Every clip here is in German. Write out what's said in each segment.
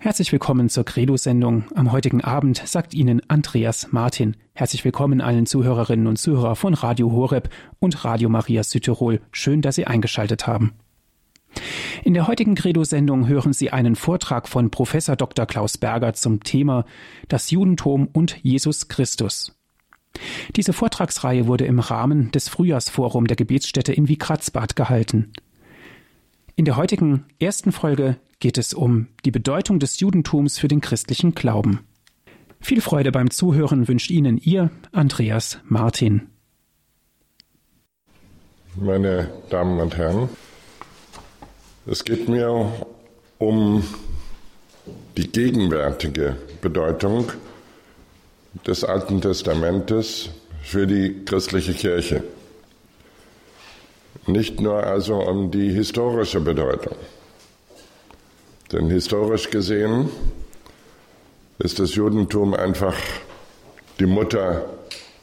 Herzlich willkommen zur Credo-Sendung. Am heutigen Abend sagt Ihnen Andreas Martin. Herzlich willkommen allen Zuhörerinnen und Zuhörer von Radio Horeb und Radio Maria Südtirol. Schön, dass Sie eingeschaltet haben. In der heutigen Credo-Sendung hören Sie einen Vortrag von Professor Dr. Klaus Berger zum Thema Das Judentum und Jesus Christus. Diese Vortragsreihe wurde im Rahmen des Frühjahrsforum der Gebetsstätte in Wiekratzbad gehalten. In der heutigen ersten Folge geht es um die Bedeutung des Judentums für den christlichen Glauben. Viel Freude beim Zuhören wünscht Ihnen Ihr Andreas Martin. Meine Damen und Herren, es geht mir um die gegenwärtige Bedeutung des Alten Testamentes für die christliche Kirche. Nicht nur also um die historische Bedeutung. Denn historisch gesehen ist das Judentum einfach die Mutter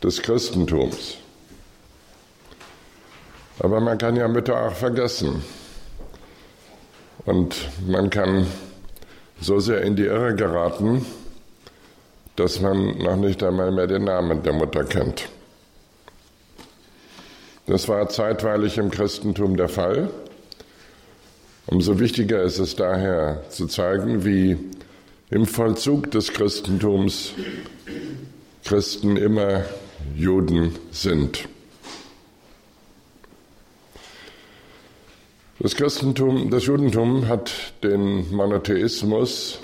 des Christentums. Aber man kann ja Mütter auch vergessen. Und man kann so sehr in die Irre geraten, dass man noch nicht einmal mehr den Namen der Mutter kennt. Das war zeitweilig im Christentum der Fall. Umso wichtiger ist es daher zu zeigen, wie im Vollzug des Christentums Christen immer Juden sind. Das Christentum, das Judentum hat den Monotheismus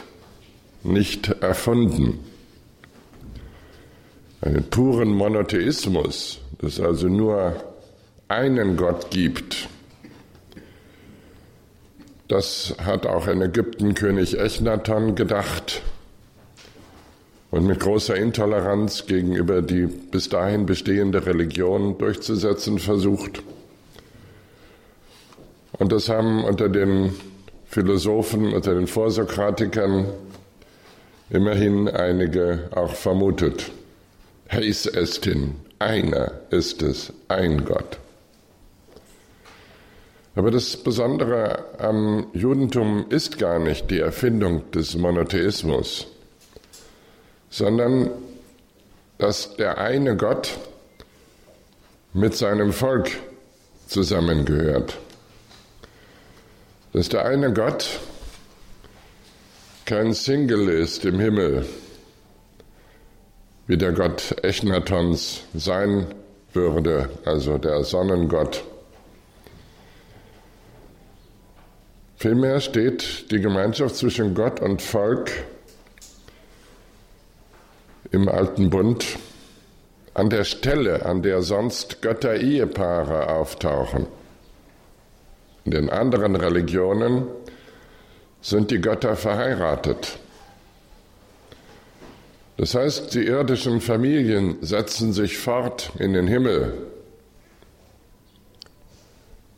nicht erfunden. Einen puren Monotheismus, das also nur einen Gott gibt, das hat auch in Ägypten König Echnaton gedacht und mit großer Intoleranz gegenüber die bis dahin bestehende Religion durchzusetzen versucht. Und das haben unter den Philosophen, unter den Vorsokratikern immerhin einige auch vermutet. Heis estin, einer ist es, ein Gott. Aber das Besondere am Judentum ist gar nicht die Erfindung des Monotheismus, sondern dass der eine Gott mit seinem Volk zusammengehört. Dass der eine Gott kein Single ist im Himmel, wie der Gott Echnatons sein würde, also der Sonnengott Vielmehr steht die Gemeinschaft zwischen Gott und Volk im alten Bund an der Stelle, an der sonst Götter-Ehepaare auftauchen. In den anderen Religionen sind die Götter verheiratet. Das heißt, die irdischen Familien setzen sich fort in den Himmel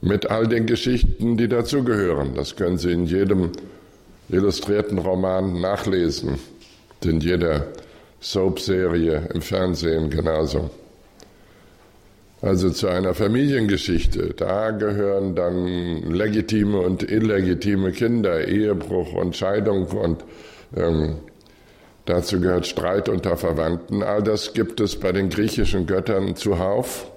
mit all den Geschichten, die dazugehören. Das können Sie in jedem illustrierten Roman nachlesen, in jeder Soap-Serie im Fernsehen genauso. Also zu einer Familiengeschichte. Da gehören dann legitime und illegitime Kinder, Ehebruch und Scheidung und ähm, dazu gehört Streit unter Verwandten. All das gibt es bei den griechischen Göttern zuhauf.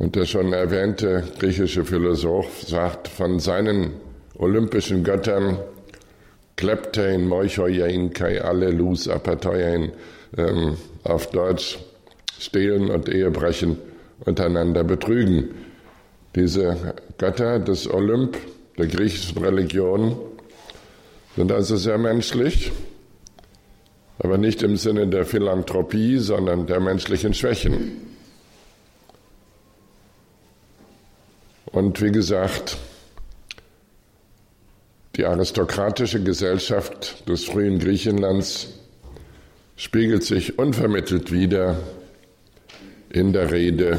Und der schon erwähnte griechische Philosoph sagt von seinen olympischen Göttern, Kleptein, Moichoyein, Kai Allelus, Apatoyein, ähm, auf Deutsch stehlen und Ehebrechen untereinander betrügen. Diese Götter des Olymp, der griechischen Religion, sind also sehr menschlich, aber nicht im Sinne der Philanthropie, sondern der menschlichen Schwächen. Und wie gesagt, die aristokratische Gesellschaft des frühen Griechenlands spiegelt sich unvermittelt wieder in der Rede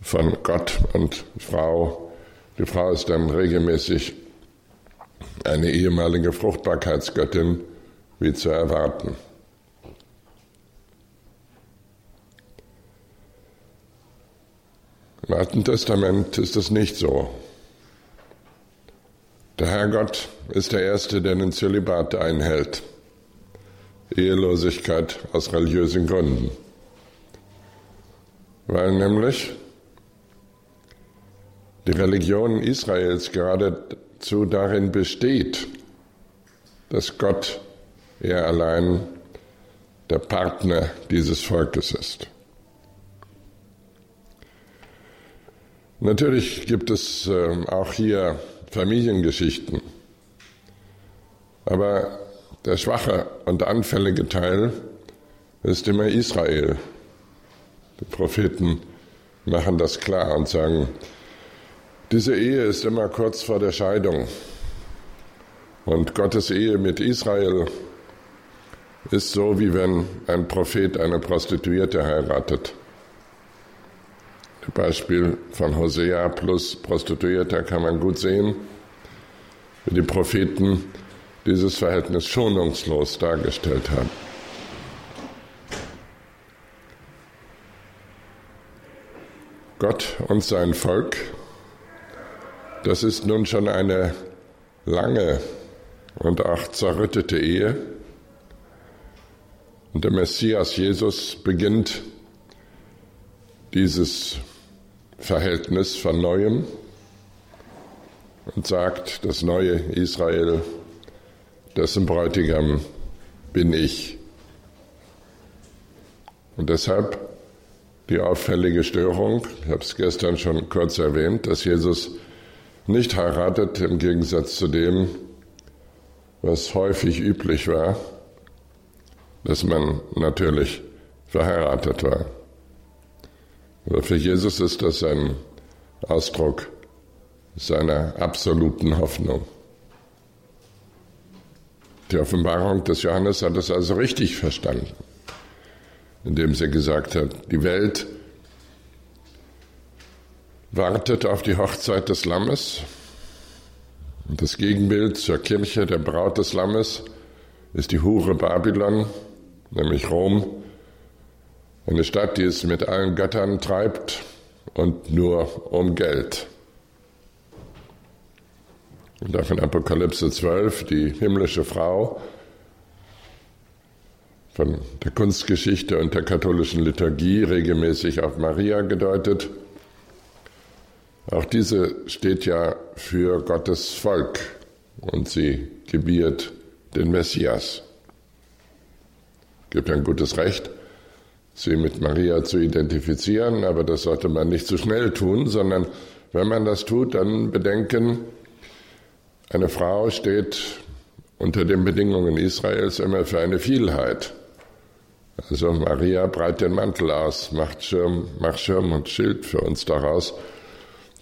von Gott und Frau. Die Frau ist dann regelmäßig eine ehemalige Fruchtbarkeitsgöttin, wie zu erwarten. Im Alten Testament ist es nicht so. Der Herrgott ist der Erste, der den Zölibat einhält. Ehelosigkeit aus religiösen Gründen. Weil nämlich die Religion Israels geradezu darin besteht, dass Gott er allein der Partner dieses Volkes ist. Natürlich gibt es äh, auch hier Familiengeschichten, aber der schwache und anfällige Teil ist immer Israel. Die Propheten machen das klar und sagen, diese Ehe ist immer kurz vor der Scheidung. Und Gottes Ehe mit Israel ist so, wie wenn ein Prophet eine Prostituierte heiratet. Beispiel von Hosea plus Prostituierter kann man gut sehen, wie die Propheten dieses Verhältnis schonungslos dargestellt haben. Gott und sein Volk, das ist nun schon eine lange und auch zerrüttete Ehe. Und der Messias Jesus beginnt dieses Verhältnis von neuem und sagt, das neue Israel, dessen Bräutigam bin ich. Und deshalb die auffällige Störung, ich habe es gestern schon kurz erwähnt, dass Jesus nicht heiratet im Gegensatz zu dem, was häufig üblich war, dass man natürlich verheiratet war. Aber für Jesus ist das ein Ausdruck seiner absoluten Hoffnung. Die Offenbarung des Johannes hat es also richtig verstanden, indem sie gesagt hat, die Welt wartet auf die Hochzeit des Lammes. Und das Gegenbild zur Kirche der Braut des Lammes ist die Hure Babylon, nämlich Rom, eine Stadt, die es mit allen Göttern treibt und nur um Geld. Und in Apokalypse 12 die himmlische Frau von der Kunstgeschichte und der katholischen Liturgie regelmäßig auf Maria gedeutet. Auch diese steht ja für Gottes Volk und sie gebiert den Messias. Gibt ein gutes Recht, sie mit Maria zu identifizieren, aber das sollte man nicht zu schnell tun, sondern wenn man das tut, dann bedenken, eine Frau steht unter den Bedingungen Israels immer für eine Vielheit. Also Maria breit den Mantel aus, macht Schirm, macht Schirm und Schild für uns daraus.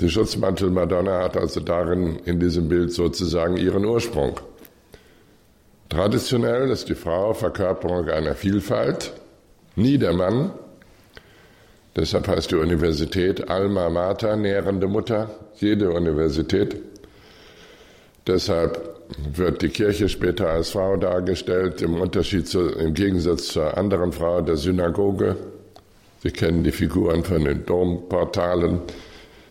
Die Schutzmantel Madonna hat also darin in diesem Bild sozusagen ihren Ursprung. Traditionell ist die Frau Verkörperung einer Vielfalt, nie der Mann. Deshalb heißt die Universität Alma Mater, nährende Mutter, jede Universität. Deshalb wird die Kirche später als Frau dargestellt, im Unterschied zu, im Gegensatz zur anderen Frau der Synagoge. Sie kennen die Figuren von den Domportalen,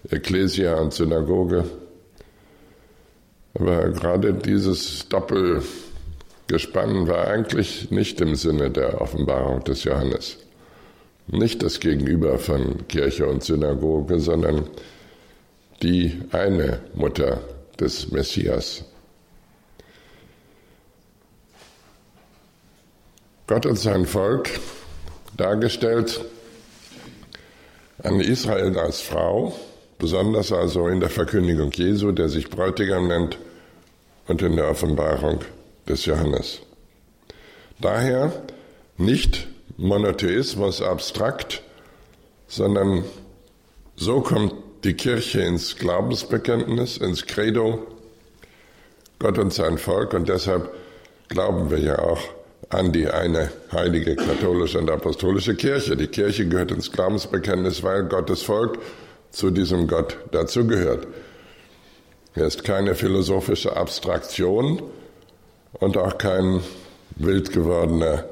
Ekklesia und Synagoge. Aber gerade dieses Doppel Gespann war eigentlich nicht im Sinne der Offenbarung des Johannes. Nicht das Gegenüber von Kirche und Synagoge, sondern die eine Mutter des Messias. Gott und sein Volk dargestellt an Israel als Frau, besonders also in der Verkündigung Jesu, der sich Bräutigam nennt, und in der Offenbarung des Johannes. Daher nicht Monotheismus abstrakt, sondern so kommt die Kirche ins Glaubensbekenntnis, ins Credo, Gott und sein Volk und deshalb glauben wir ja auch an die eine heilige katholische und apostolische Kirche. Die Kirche gehört ins Glaubensbekenntnis, weil Gottes Volk zu diesem Gott dazugehört. Er ist keine philosophische Abstraktion, und auch kein wild gewordener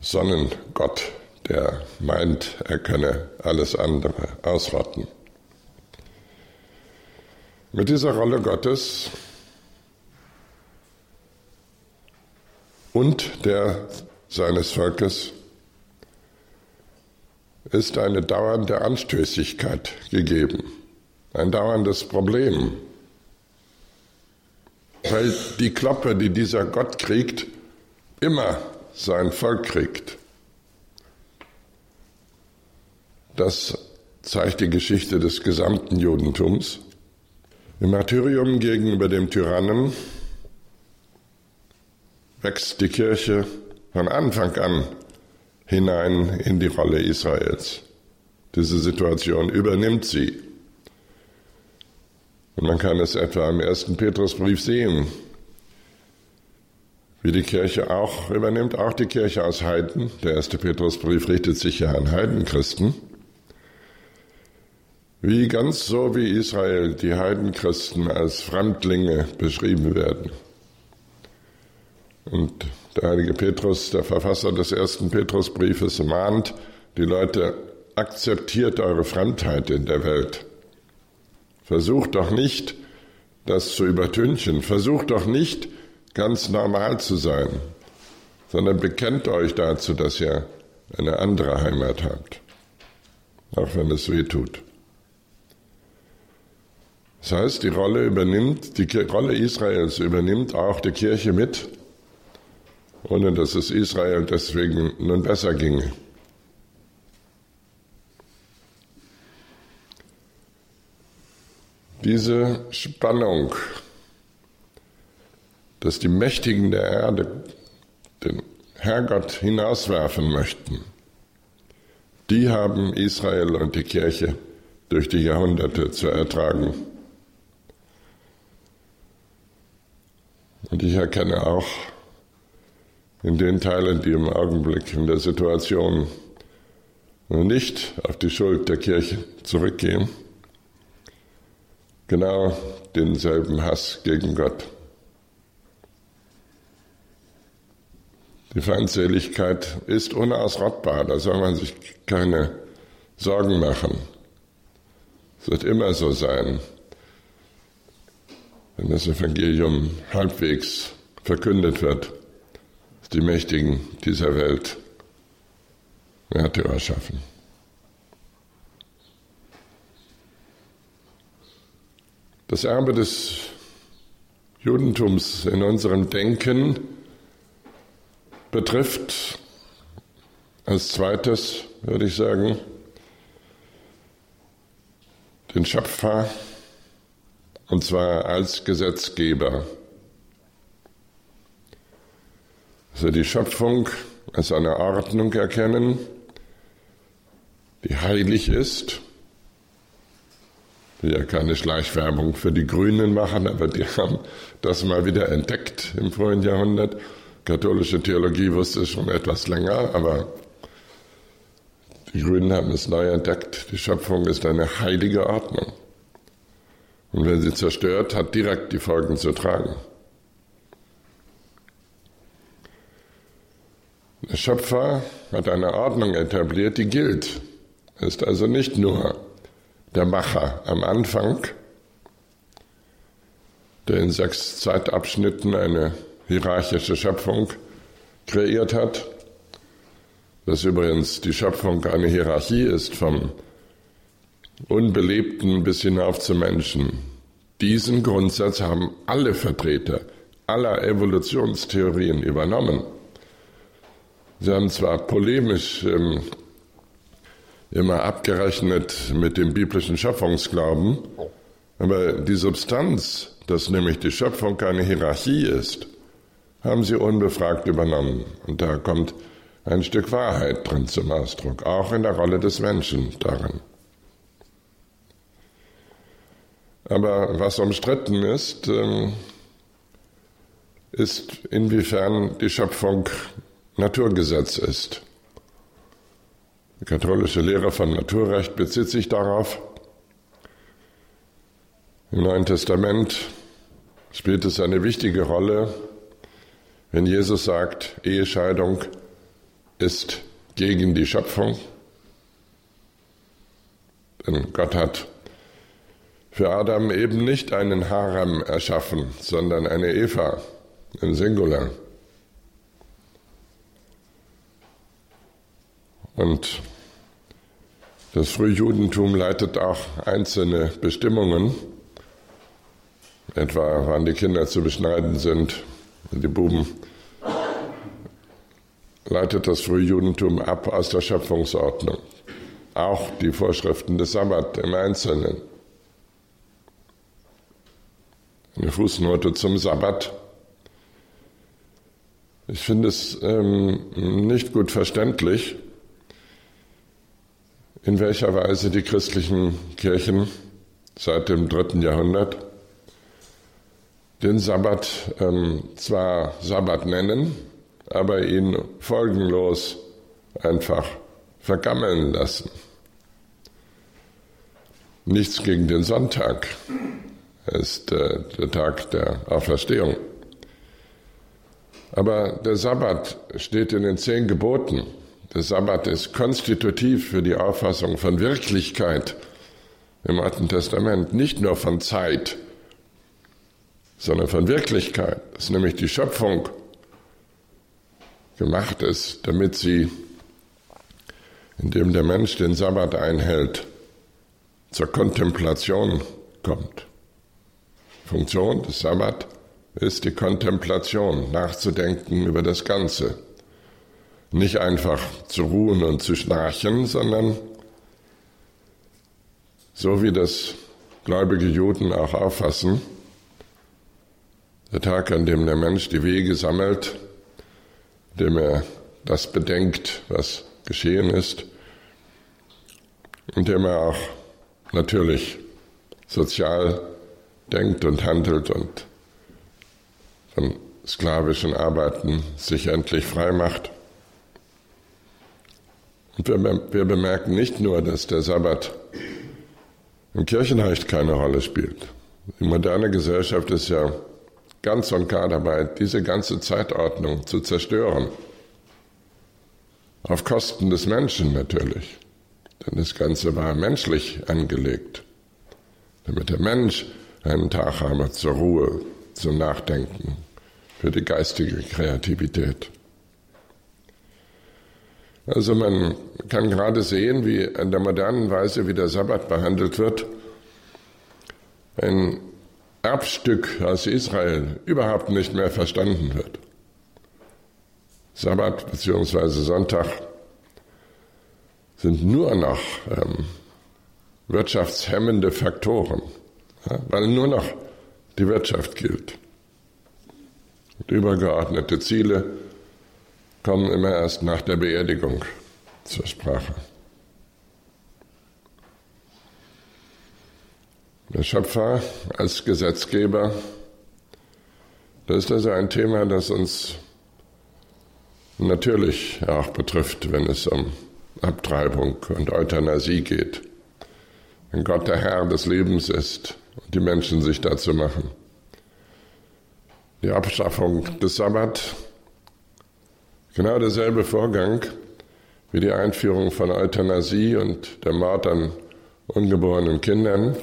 Sonnengott, der meint, er könne alles andere ausrotten. Mit dieser Rolle Gottes und der seines Volkes ist eine dauernde Anstößigkeit gegeben, ein dauerndes Problem, weil die Kloppe, die dieser Gott kriegt, immer sein Volk kriegt. Das zeigt die Geschichte des gesamten Judentums. Im Martyrium gegenüber dem Tyrannen wächst die Kirche von Anfang an hinein in die Rolle Israels. Diese Situation übernimmt sie. Und man kann es etwa im ersten Petrusbrief sehen, wie die Kirche auch übernimmt, auch die Kirche aus Heiden. Der erste Petrusbrief richtet sich ja an Heidenchristen. Wie ganz so wie Israel die Heidenchristen als Fremdlinge beschrieben werden. Und der heilige Petrus, der Verfasser des ersten Petrusbriefes, mahnt die Leute, akzeptiert eure Fremdheit in der Welt. Versucht doch nicht, das zu übertünchen. Versucht doch nicht, ganz normal zu sein, sondern bekennt euch dazu, dass ihr eine andere Heimat habt, auch wenn es weh tut. Das heißt, die Rolle übernimmt, die Rolle Israels übernimmt auch die Kirche mit ohne dass es Israel deswegen nun besser ginge. Diese Spannung, dass die Mächtigen der Erde den Herrgott hinauswerfen möchten, die haben Israel und die Kirche durch die Jahrhunderte zu ertragen. Und ich erkenne auch, in den Teilen, die im Augenblick in der Situation nicht auf die Schuld der Kirche zurückgehen, genau denselben Hass gegen Gott. Die Feindseligkeit ist unausrottbar, da soll man sich keine Sorgen machen. Es wird immer so sein, wenn das Evangelium halbwegs verkündet wird die Mächtigen dieser Welt Märtyrer schaffen. Das Erbe des Judentums in unserem Denken betrifft als zweites, würde ich sagen, den Schöpfer, und zwar als Gesetzgeber. Also die Schöpfung als eine Ordnung erkennen, die heilig ist. Die ja keine Schleichwerbung für die Grünen machen, aber die haben das mal wieder entdeckt im vorigen Jahrhundert. Katholische Theologie wusste es schon etwas länger, aber die Grünen haben es neu entdeckt. Die Schöpfung ist eine heilige Ordnung. Und wenn sie zerstört, hat direkt die Folgen zu tragen. Der Schöpfer hat eine Ordnung etabliert, die gilt. Ist also nicht nur der Macher am Anfang, der in sechs Zeitabschnitten eine hierarchische Schöpfung kreiert hat, dass übrigens die Schöpfung eine Hierarchie ist vom Unbelebten bis hinauf zum Menschen. Diesen Grundsatz haben alle Vertreter aller Evolutionstheorien übernommen. Sie haben zwar polemisch ähm, immer abgerechnet mit dem biblischen Schöpfungsglauben, aber die Substanz, dass nämlich die Schöpfung keine Hierarchie ist, haben sie unbefragt übernommen. Und da kommt ein Stück Wahrheit drin zum Ausdruck, auch in der Rolle des Menschen darin. Aber was umstritten ist, ähm, ist, inwiefern die Schöpfung Naturgesetz ist. Die katholische Lehre von Naturrecht bezieht sich darauf. Im Neuen Testament spielt es eine wichtige Rolle, wenn Jesus sagt, Ehescheidung ist gegen die Schöpfung. Denn Gott hat für Adam eben nicht einen Harem erschaffen, sondern eine Eva im Singular. Und das Frühjudentum leitet auch einzelne Bestimmungen, etwa wann die Kinder zu beschneiden sind, die Buben, leitet das Frühjudentum ab aus der Schöpfungsordnung. Auch die Vorschriften des Sabbat im Einzelnen. Eine Fußnote zum Sabbat. Ich finde es ähm, nicht gut verständlich, in welcher Weise die christlichen Kirchen seit dem dritten Jahrhundert den Sabbat ähm, zwar Sabbat nennen, aber ihn folgenlos einfach vergammeln lassen. Nichts gegen den Sonntag ist äh, der Tag der Auferstehung. Aber der Sabbat steht in den zehn Geboten. Der Sabbat ist konstitutiv für die Auffassung von Wirklichkeit im Alten Testament, nicht nur von Zeit, sondern von Wirklichkeit. Das ist nämlich die Schöpfung gemacht ist, damit sie, indem der Mensch den Sabbat einhält, zur Kontemplation kommt. Funktion des Sabbat ist die Kontemplation, nachzudenken über das Ganze. Nicht einfach zu ruhen und zu schnarchen, sondern so wie das gläubige Juden auch auffassen, der Tag, an dem der Mensch die Wege sammelt, dem er das bedenkt, was geschehen ist, und dem er auch natürlich sozial denkt und handelt und von sklavischen Arbeiten sich endlich frei macht. Und wir, wir bemerken nicht nur, dass der Sabbat im Kirchenrecht keine Rolle spielt. Die moderne Gesellschaft ist ja ganz und gar dabei, diese ganze Zeitordnung zu zerstören. Auf Kosten des Menschen natürlich. Denn das Ganze war menschlich angelegt. Damit der Mensch einen Tag habe zur Ruhe, zum Nachdenken, für die geistige Kreativität. Also man kann gerade sehen, wie in der modernen Weise, wie der Sabbat behandelt wird. Ein Erbstück aus Israel überhaupt nicht mehr verstanden wird. Sabbat bzw. Sonntag sind nur noch ähm, wirtschaftshemmende Faktoren, ja, weil nur noch die Wirtschaft gilt. Und übergeordnete Ziele kommen immer erst nach der Beerdigung zur Sprache. Der Schöpfer als Gesetzgeber, das ist also ein Thema, das uns natürlich auch betrifft, wenn es um Abtreibung und Euthanasie geht. Wenn Gott der Herr des Lebens ist und die Menschen sich dazu machen. Die Abschaffung des Sabbat, genau derselbe Vorgang wie die Einführung von Euthanasie und der Mord an ungeborenen Kindern.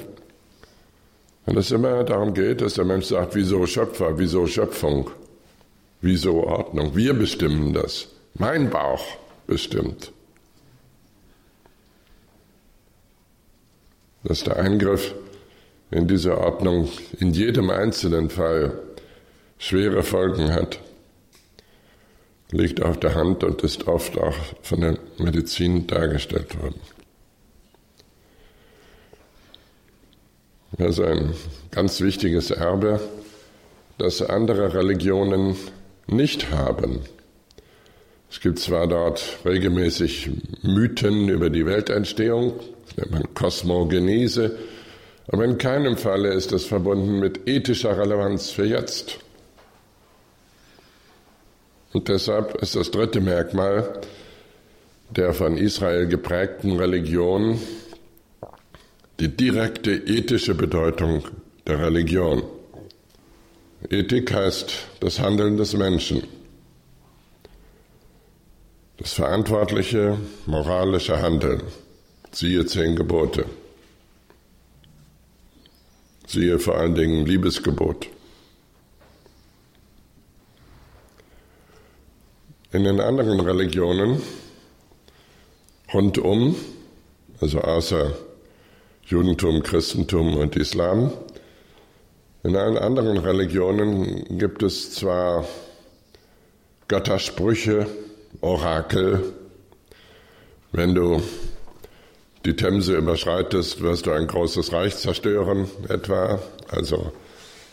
Wenn es immer darum geht, dass der Mensch sagt, wieso Schöpfer, wieso Schöpfung, wieso Ordnung, wir bestimmen das, mein Bauch bestimmt. Dass der Eingriff in diese Ordnung in jedem einzelnen Fall schwere Folgen hat, liegt auf der Hand und ist oft auch von der Medizin dargestellt worden. Das ist ein ganz wichtiges Erbe, das andere Religionen nicht haben. Es gibt zwar dort regelmäßig Mythen über die Weltentstehung, das nennt man Kosmogenese, aber in keinem Falle ist es verbunden mit ethischer Relevanz für jetzt. Und deshalb ist das dritte Merkmal der von Israel geprägten Religion die direkte ethische Bedeutung der Religion. Ethik heißt das Handeln des Menschen, das verantwortliche moralische Handeln. Siehe zehn Gebote. siehe vor allen Dingen Liebesgebot. In den anderen Religionen rundum, also außer Judentum, Christentum und Islam, in allen anderen Religionen gibt es zwar Göttersprüche, Orakel. Wenn du die Themse überschreitest, wirst du ein großes Reich zerstören, etwa. Also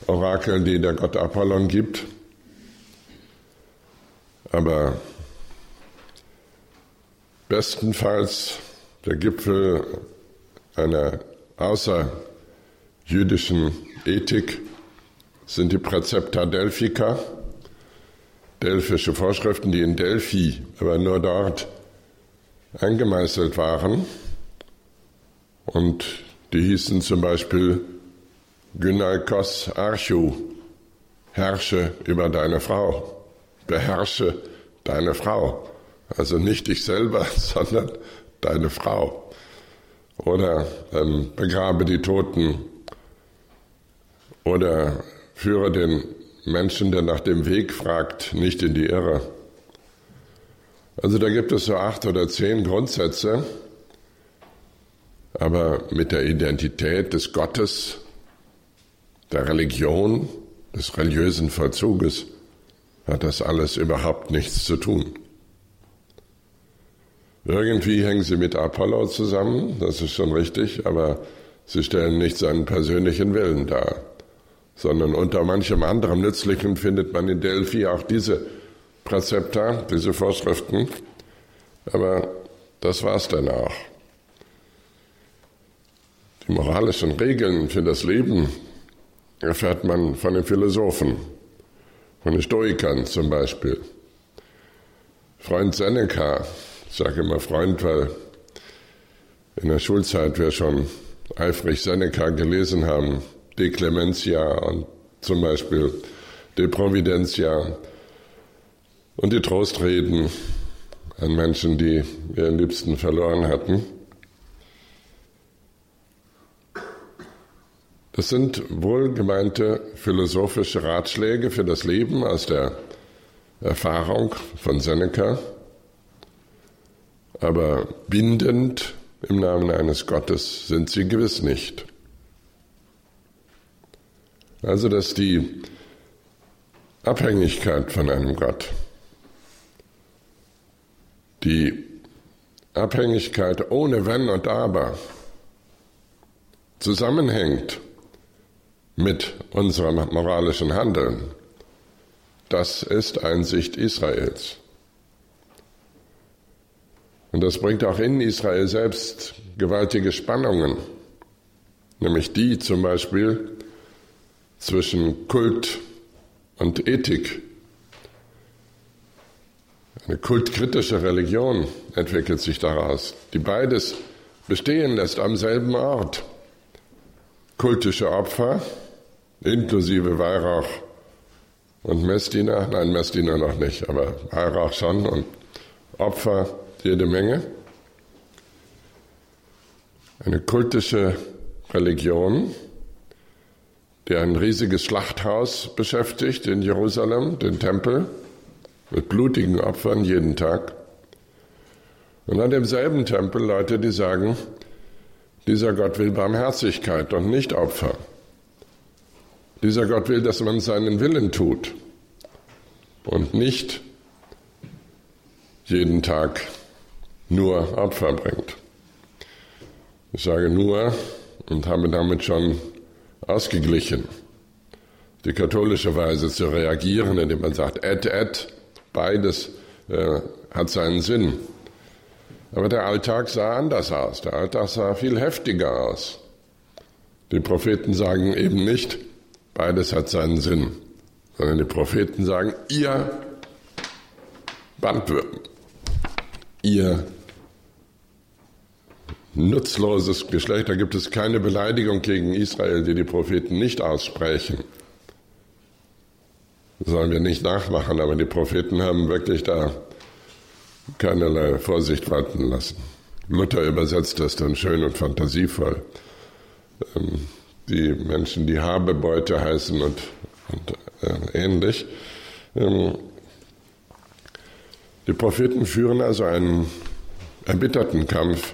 Orakel, die der Gott Apollon gibt. Aber bestenfalls der Gipfel einer außerjüdischen Ethik sind die Präzepta Delphica, delphische Vorschriften, die in Delphi, aber nur dort eingemeißelt waren. Und die hießen zum Beispiel Gynaikos Archu, herrsche über deine Frau, beherrsche deine Frau. Also nicht dich selber, sondern deine Frau. Oder ähm, begrabe die Toten. Oder führe den Menschen, der nach dem Weg fragt, nicht in die Irre. Also da gibt es so acht oder zehn Grundsätze, aber mit der Identität des Gottes, der Religion, des religiösen Vollzuges hat das alles überhaupt nichts zu tun. Irgendwie hängen sie mit Apollo zusammen, das ist schon richtig, aber sie stellen nicht seinen persönlichen Willen dar sondern unter manchem anderem Nützlichen findet man in Delphi auch diese Präzepta, diese Vorschriften. Aber das war's dann auch. Die moralischen Regeln für das Leben erfährt man von den Philosophen, von den Stoikern zum Beispiel. Freund Seneca, ich sage immer Freund, weil in der Schulzeit wir schon eifrig Seneca gelesen haben, De Clementia und zum Beispiel De Providentia und die Trostreden an Menschen, die ihren Liebsten verloren hatten. Das sind wohlgemeinte philosophische Ratschläge für das Leben aus der Erfahrung von Seneca, aber bindend im Namen eines Gottes sind sie gewiss nicht. Also, dass die Abhängigkeit von einem Gott, die Abhängigkeit ohne Wenn und Aber zusammenhängt mit unserem moralischen Handeln, das ist Einsicht Israels. Und das bringt auch in Israel selbst gewaltige Spannungen, nämlich die zum Beispiel, zwischen Kult und Ethik. Eine kultkritische Religion entwickelt sich daraus, die beides bestehen lässt am selben Ort. Kultische Opfer, inklusive Weihrauch und Messdiener, nein, Messdiener noch nicht, aber Weihrauch schon und Opfer jede Menge. Eine kultische Religion, der ein riesiges Schlachthaus beschäftigt in Jerusalem, den Tempel, mit blutigen Opfern jeden Tag. Und an demselben Tempel Leute, die sagen, dieser Gott will Barmherzigkeit und nicht Opfer. Dieser Gott will, dass man seinen Willen tut und nicht jeden Tag nur Opfer bringt. Ich sage nur und habe damit schon ausgeglichen. Die katholische Weise zu reagieren, indem man sagt, et, et, beides äh, hat seinen Sinn. Aber der Alltag sah anders aus. Der Alltag sah viel heftiger aus. Die Propheten sagen eben nicht, beides hat seinen Sinn, sondern die Propheten sagen, ihr Bandwürden, ihr nutzloses Geschlecht. Da gibt es keine Beleidigung gegen Israel, die die Propheten nicht aussprechen. Das sollen wir nicht nachmachen, aber die Propheten haben wirklich da keinerlei Vorsicht walten lassen. Luther übersetzt das dann schön und fantasievoll. Ähm, die Menschen, die Habebeute heißen und, und äh, ähnlich. Ähm, die Propheten führen also einen erbitterten Kampf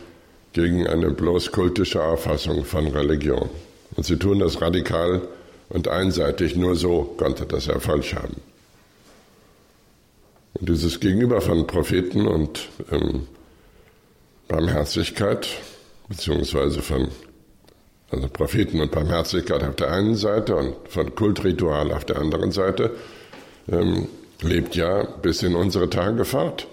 gegen eine bloß kultische Auffassung von Religion. Und sie tun das radikal und einseitig, nur so konnte das Erfolg haben. Und dieses Gegenüber von Propheten und ähm, Barmherzigkeit, beziehungsweise von also Propheten und Barmherzigkeit auf der einen Seite und von Kultritual auf der anderen Seite, ähm, lebt ja bis in unsere Tage fort.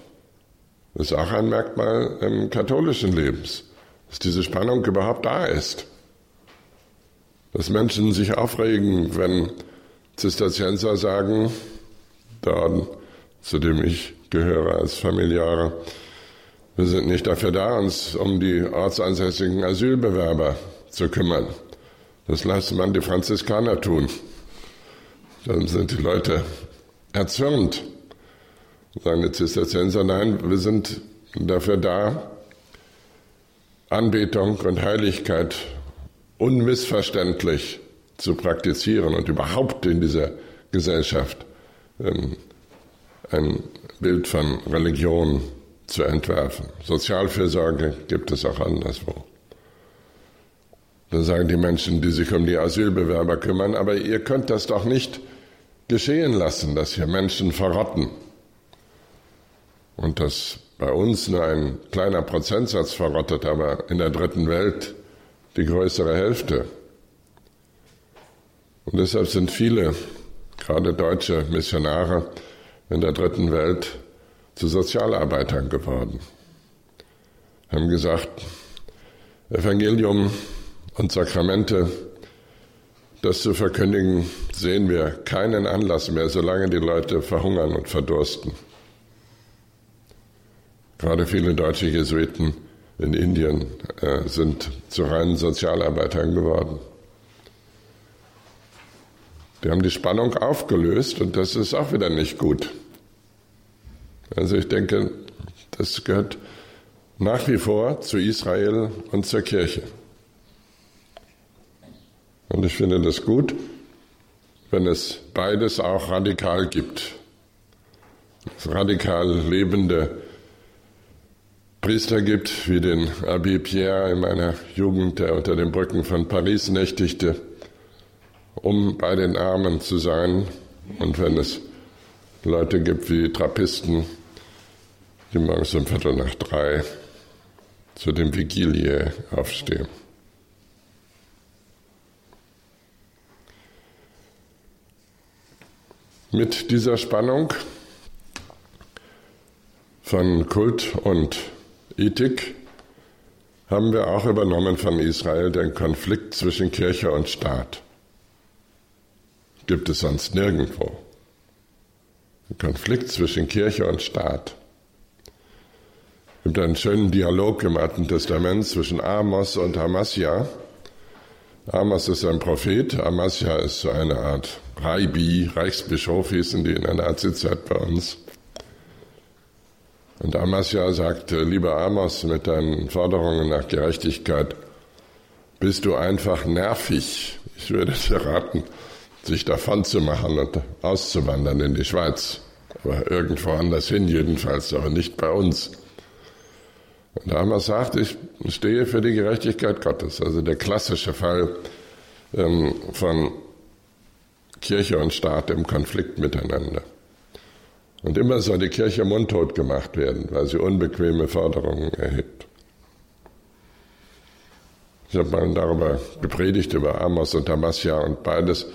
Das ist auch ein Merkmal ähm, katholischen Lebens, dass diese Spannung überhaupt da ist. Dass Menschen sich aufregen, wenn Zisterzienser sagen, Orden, zu dem ich gehöre als Familiare, wir sind nicht dafür da, uns um die ortsansässigen Asylbewerber zu kümmern. Das lassen man die Franziskaner tun. Dann sind die Leute erzürnt. Sagen die Zisterzienser, nein, wir sind dafür da, Anbetung und Heiligkeit unmissverständlich zu praktizieren und überhaupt in dieser Gesellschaft ähm, ein Bild von Religion zu entwerfen. Sozialfürsorge gibt es auch anderswo. Da sagen die Menschen, die sich um die Asylbewerber kümmern, aber ihr könnt das doch nicht geschehen lassen, dass hier Menschen verrotten. Und dass bei uns nur ein kleiner Prozentsatz verrottet, aber in der dritten Welt die größere Hälfte. Und deshalb sind viele, gerade deutsche Missionare in der dritten Welt, zu Sozialarbeitern geworden. Haben gesagt, Evangelium und Sakramente, das zu verkündigen, sehen wir keinen Anlass mehr, solange die Leute verhungern und verdursten. Gerade viele deutsche Jesuiten in Indien äh, sind zu reinen Sozialarbeitern geworden. Die haben die Spannung aufgelöst und das ist auch wieder nicht gut. Also ich denke, das gehört nach wie vor zu Israel und zur Kirche. Und ich finde das gut, wenn es beides auch radikal gibt. Es radikal lebende Priester gibt, wie den Abbé Pierre in meiner Jugend, der unter den Brücken von Paris nächtigte, um bei den Armen zu sein. Und wenn es Leute gibt wie Trappisten, die morgens um Viertel nach drei zu dem Vigilie aufstehen. Mit dieser Spannung von Kult und Ethik haben wir auch übernommen von Israel den Konflikt zwischen Kirche und Staat. Gibt es sonst nirgendwo. Den Konflikt zwischen Kirche und Staat. Es gibt einen schönen Dialog im Alten Testament zwischen Amos und Amasja. Amos ist ein Prophet, Amasja ist so eine Art Reibi, Reichsbischof hießen die in der Nazizeit bei uns. Und Amasja sagte, lieber Amos, mit deinen Forderungen nach Gerechtigkeit bist du einfach nervig. Ich würde dir raten, sich davon zu machen und auszuwandern in die Schweiz. Aber irgendwo anders hin jedenfalls, aber nicht bei uns. Und Amos sagt, ich stehe für die Gerechtigkeit Gottes. Also der klassische Fall ähm, von Kirche und Staat im Konflikt miteinander. Und immer soll die Kirche mundtot gemacht werden, weil sie unbequeme Forderungen erhebt. Ich habe mal darüber gepredigt, über Amos und Damasja und beides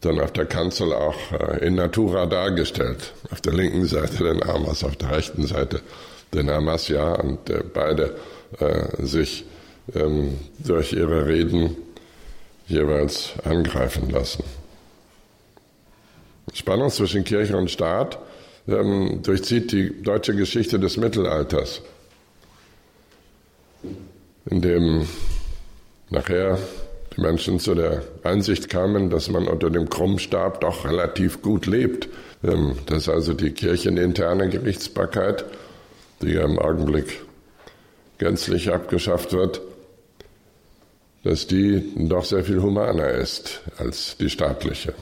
dann auf der Kanzel auch äh, in Natura dargestellt. Auf der linken Seite den Amos, auf der rechten Seite den Amasja und äh, beide äh, sich ähm, durch ihre Reden jeweils angreifen lassen. Spannung zwischen Kirche und Staat ähm, durchzieht die deutsche Geschichte des Mittelalters, in dem nachher die Menschen zu der Einsicht kamen, dass man unter dem Krummstab doch relativ gut lebt, ähm, dass also die kircheninterne Gerichtsbarkeit, die ja im Augenblick gänzlich abgeschafft wird, dass die doch sehr viel humaner ist als die staatliche.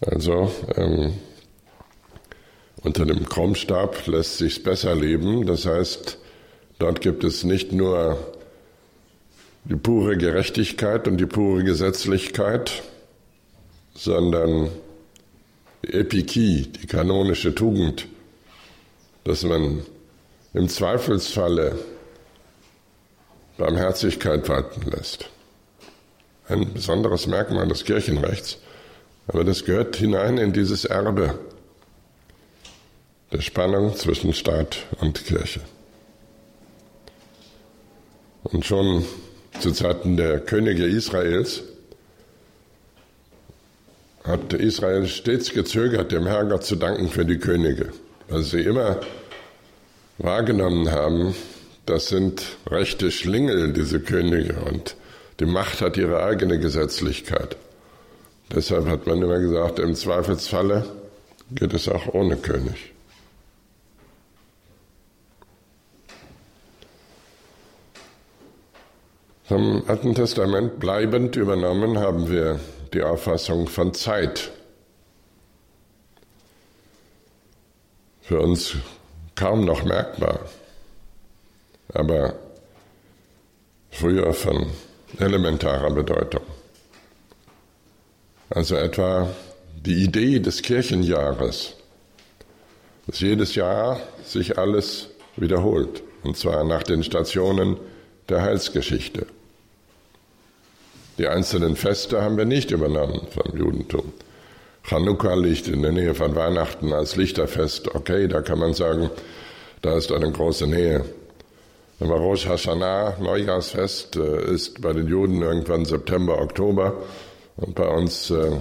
Also ähm, unter dem Krummstab lässt sich besser leben. Das heißt, dort gibt es nicht nur die pure Gerechtigkeit und die pure Gesetzlichkeit, sondern die Epikie, die kanonische Tugend, dass man im Zweifelsfalle Barmherzigkeit walten lässt. Ein besonderes Merkmal des Kirchenrechts, aber das gehört hinein in dieses Erbe der Spannung zwischen Staat und Kirche. Und schon zu Zeiten der Könige Israels hat Israel stets gezögert, dem Herrgott zu danken für die Könige, weil sie immer wahrgenommen haben, das sind rechte Schlingel, diese Könige, und die Macht hat ihre eigene Gesetzlichkeit. Deshalb hat man immer gesagt, im Zweifelsfalle geht es auch ohne König. Vom Alten Testament bleibend übernommen haben wir die Auffassung von Zeit. Für uns kaum noch merkbar, aber früher von elementarer Bedeutung. Also etwa die Idee des Kirchenjahres, dass jedes Jahr sich alles wiederholt, und zwar nach den Stationen der Heilsgeschichte. Die einzelnen Feste haben wir nicht übernommen vom Judentum. Chanukka liegt in der Nähe von Weihnachten als Lichterfest. Okay, da kann man sagen, da ist eine große Nähe. Aber Rosh Hashanah, Neujahrsfest, äh, ist bei den Juden irgendwann September, Oktober. Und bei uns äh,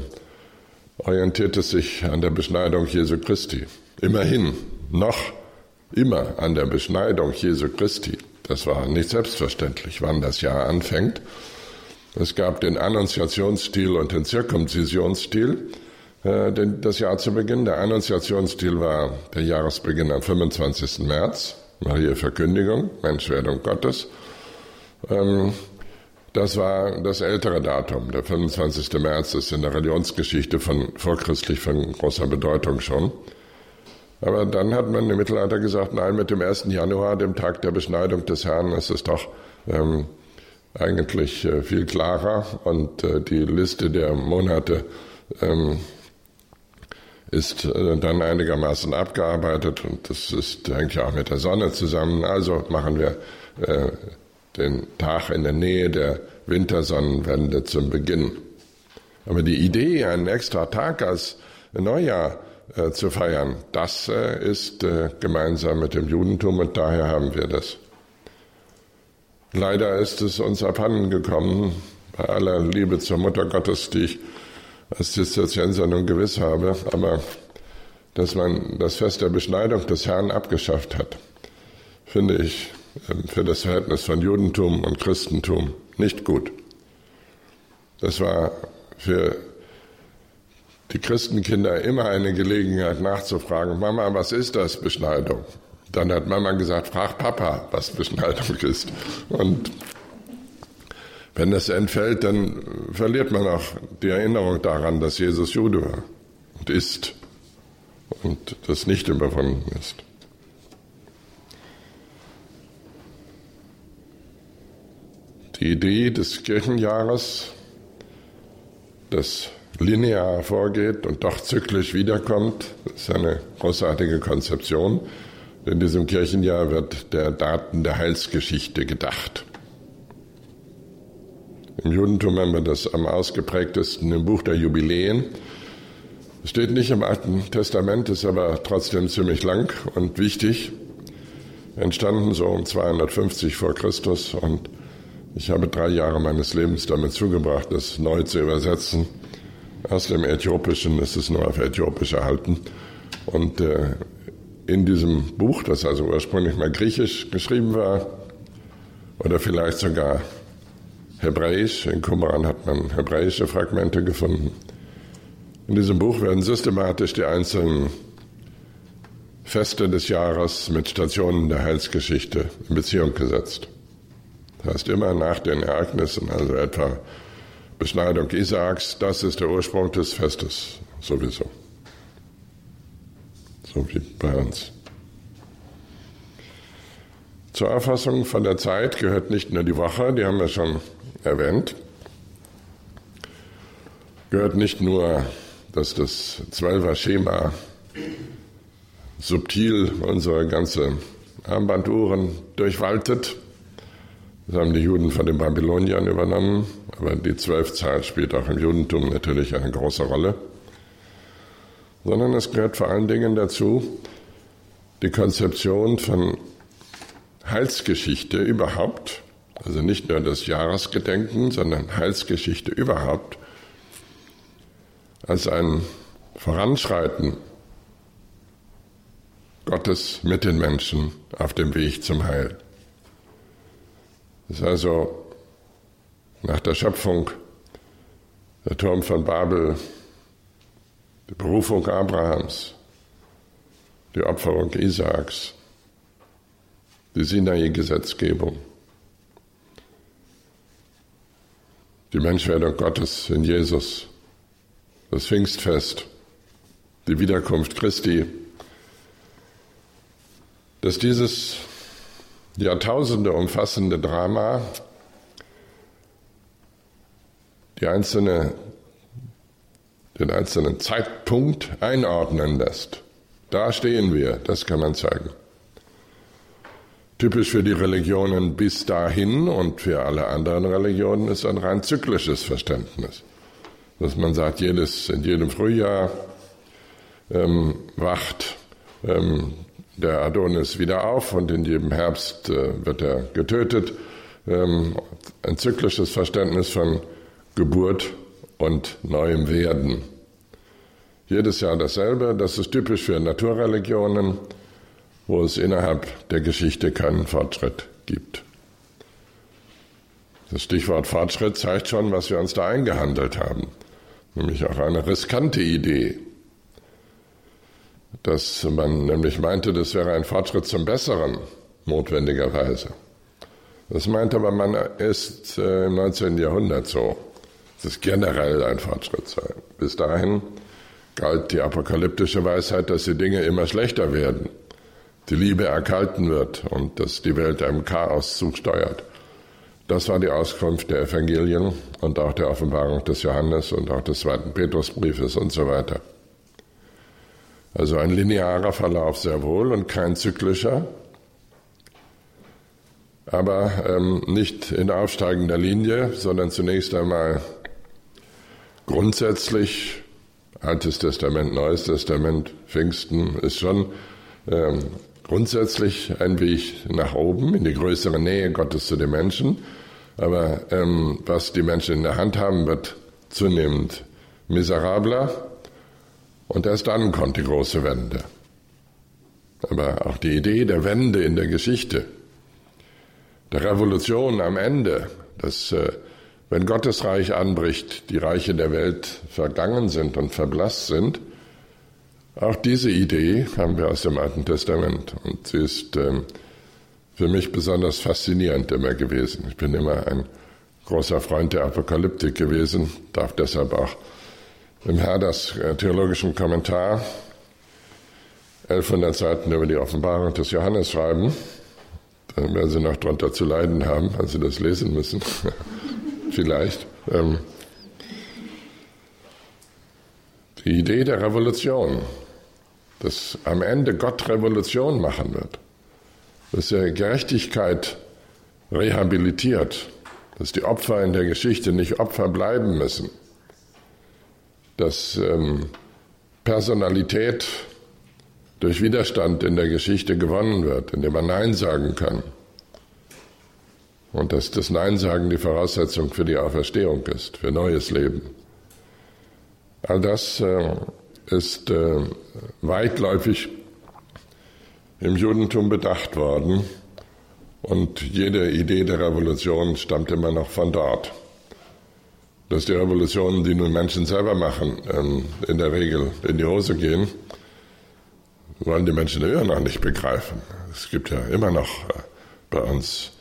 orientiert es sich an der Beschneidung Jesu Christi. Immerhin, noch immer an der Beschneidung Jesu Christi. Das war nicht selbstverständlich, wann das Jahr anfängt. Es gab den Annonciationsstil und den Zirkumzisionsstil, das Jahr zu Beginn. Der Annonciationsstil war der Jahresbeginn am 25. März, Maria Verkündigung, Menschwerdung Gottes. Ähm, das war das ältere Datum. Der 25. März ist in der Religionsgeschichte von vorchristlich von großer Bedeutung schon. Aber dann hat man im Mittelalter gesagt, nein, mit dem 1. Januar, dem Tag der Beschneidung des Herrn, ist es doch ähm, eigentlich äh, viel klarer und äh, die Liste der Monate ähm, ist äh, dann einigermaßen abgearbeitet und das ist, hängt ja auch mit der Sonne zusammen. Also machen wir den Tag in der Nähe der Wintersonnenwende zum Beginn. Aber die Idee, einen extra Tag als Neujahr zu feiern, das ist gemeinsam mit dem Judentum und daher haben wir das. Leider ist es uns abhanden gekommen, bei aller Liebe zur Mutter Gottes, die ich als Zisterzienser nun gewiss habe, aber dass man das Fest der Beschneidung des Herrn abgeschafft hat, finde ich ähm, für das Verhältnis von Judentum und Christentum nicht gut. Das war für die Christenkinder immer eine Gelegenheit nachzufragen, Mama, was ist das Beschneidung? Dann hat Mama gesagt, frag Papa, was Beschneidung ist. Und wenn das entfällt, dann verliert man auch die Erinnerung daran, dass Jesus Jude war und ist und das nicht überwunden ist. Die Idee des Kirchenjahres, das linear vorgeht und doch zyklisch wiederkommt, ist eine großartige Konzeption. In diesem Kirchenjahr wird der Daten der Heilsgeschichte gedacht. Im Judentum haben wir das am ausgeprägtesten im Buch der Jubiläen. Es steht nicht im Alten Testament, ist aber trotzdem ziemlich lang und wichtig. Entstanden so um 250 vor Christus und ich habe drei Jahre meines Lebens damit zugebracht, das neu zu übersetzen. Aus dem Äthiopischen ist es nur auf Äthiopisch erhalten. Und äh, in diesem Buch, das also ursprünglich mal griechisch geschrieben war oder vielleicht sogar hebräisch, in Qumran hat man hebräische Fragmente gefunden. In diesem Buch werden systematisch die einzelnen Feste des Jahres mit Stationen der Heilsgeschichte in Beziehung gesetzt. Das heißt immer nach den Ereignissen, also etwa Beschneidung Isaaks, das ist der Ursprung des Festes sowieso. So wie bei uns. Zur Erfassung von der Zeit gehört nicht nur die Woche, die haben wir schon erwähnt, gehört nicht nur, dass das Zwölfer-Schema subtil unsere ganze Armbanduhren durchwaltet. Das haben die Juden von den Babyloniern übernommen, aber die Zwölfzahl spielt auch im Judentum natürlich eine große Rolle. Sondern es gehört vor allen Dingen dazu, die Konzeption von Heilsgeschichte überhaupt, also nicht nur das Jahresgedenken, sondern Heilsgeschichte überhaupt, als ein Voranschreiten Gottes mit den Menschen auf dem Weg zum Heil. Das ist also nach der Schöpfung der Turm von Babel, die Berufung Abrahams, die Opferung Isaaks, die Sinai-Gesetzgebung, die Menschwerdung Gottes in Jesus, das Pfingstfest, die Wiederkunft Christi, dass dieses Jahrtausende umfassende Drama die einzelne, den einzelnen Zeitpunkt einordnen lässt. Da stehen wir, das kann man zeigen. Typisch für die Religionen bis dahin und für alle anderen Religionen ist ein rein zyklisches Verständnis. Dass man sagt, jedes, in jedem Frühjahr ähm, wacht ähm, der Adonis wieder auf und in jedem Herbst äh, wird er getötet. Ähm, ein zyklisches Verständnis von Geburt und neuem Werden. Jedes Jahr dasselbe, das ist typisch für Naturreligionen wo es innerhalb der Geschichte keinen Fortschritt gibt. Das Stichwort Fortschritt zeigt schon, was wir uns da eingehandelt haben, nämlich auch eine riskante Idee, dass man nämlich meinte, das wäre ein Fortschritt zum Besseren, notwendigerweise. Das meinte aber man erst äh, im 19. Jahrhundert so, dass es generell ein Fortschritt sei. Bis dahin galt die apokalyptische Weisheit, dass die Dinge immer schlechter werden die Liebe erkalten wird und dass die Welt einem Chaos zusteuert. Das war die Auskunft der Evangelien und auch der Offenbarung des Johannes und auch des zweiten Petrusbriefes und so weiter. Also ein linearer Verlauf sehr wohl und kein zyklischer, aber ähm, nicht in aufsteigender Linie, sondern zunächst einmal grundsätzlich Altes Testament, Neues Testament, Pfingsten ist schon ähm, grundsätzlich ein Weg nach oben, in die größere Nähe Gottes zu den Menschen. Aber ähm, was die Menschen in der Hand haben, wird zunehmend miserabler. Und erst dann kommt die große Wende. Aber auch die Idee der Wende in der Geschichte, der Revolution am Ende, dass äh, wenn Gottes Reich anbricht, die Reiche der Welt vergangen sind und verblasst sind, auch diese Idee haben wir aus dem Alten Testament und sie ist ähm, für mich besonders faszinierend immer gewesen. Ich bin immer ein großer Freund der Apokalyptik gewesen, darf deshalb auch im Herders äh, theologischen Kommentar 1100 Seiten über die Offenbarung des Johannes schreiben. Dann werden Sie noch darunter zu leiden haben, wenn Sie das lesen müssen. Vielleicht. Ähm, die Idee der Revolution, dass am Ende Gott Revolution machen wird, dass er Gerechtigkeit rehabilitiert, dass die Opfer in der Geschichte nicht Opfer bleiben müssen, dass ähm, Personalität durch Widerstand in der Geschichte gewonnen wird, indem man Nein sagen kann. Und dass das Nein sagen die Voraussetzung für die Auferstehung ist, für neues Leben. All das äh, ist äh, weitläufig im Judentum bedacht worden und jede Idee der Revolution stammt immer noch von dort. Dass die Revolutionen, die nun Menschen selber machen, ähm, in der Regel in die Hose gehen, wollen die Menschen immer noch nicht begreifen. Es gibt ja immer noch äh, bei uns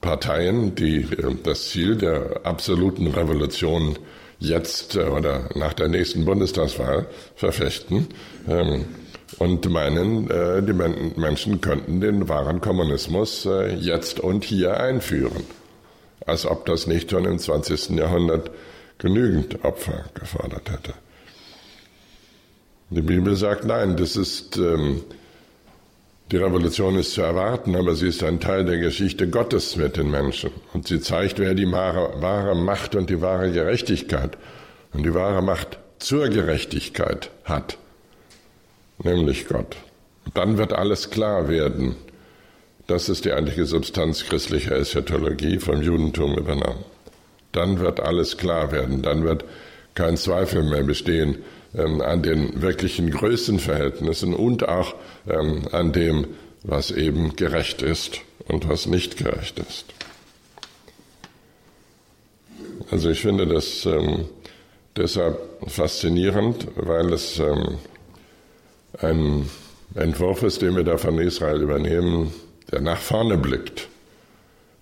Parteien, die äh, das Ziel der absoluten Revolution jetzt äh, oder nach der nächsten Bundestagswahl verfechten ähm, und meinen, äh, die Menschen könnten den wahren Kommunismus jetzt und hier einführen. Als ob das nicht schon im 20. Jahrhundert genügend Opfer gefordert hätte. Die Bibel sagt, nein, das ist ähm, die Revolution ist zu erwarten, aber sie ist ein Teil der Geschichte Gottes mit den Menschen. Und sie zeigt, wer die wahre, wahre Macht und die wahre Gerechtigkeit und die wahre Macht zur Gerechtigkeit hat, nämlich Gott. Und dann wird alles klar werden. Das ist die eigentliche Substanz christlicher Eschatologie vom Judentum übernommen. Dann wird alles klar werden. Dann wird kein Zweifel mehr bestehen, ähm, an den wirklichen Größenverhältnissen und auch ähm, an dem, was eben gerecht ist und was nicht gerecht ist. Also ich finde das ähm, deshalb faszinierend, weil es ähm, ein Entwurf ist, den wir da von Israel übernehmen, der nach vorne blickt.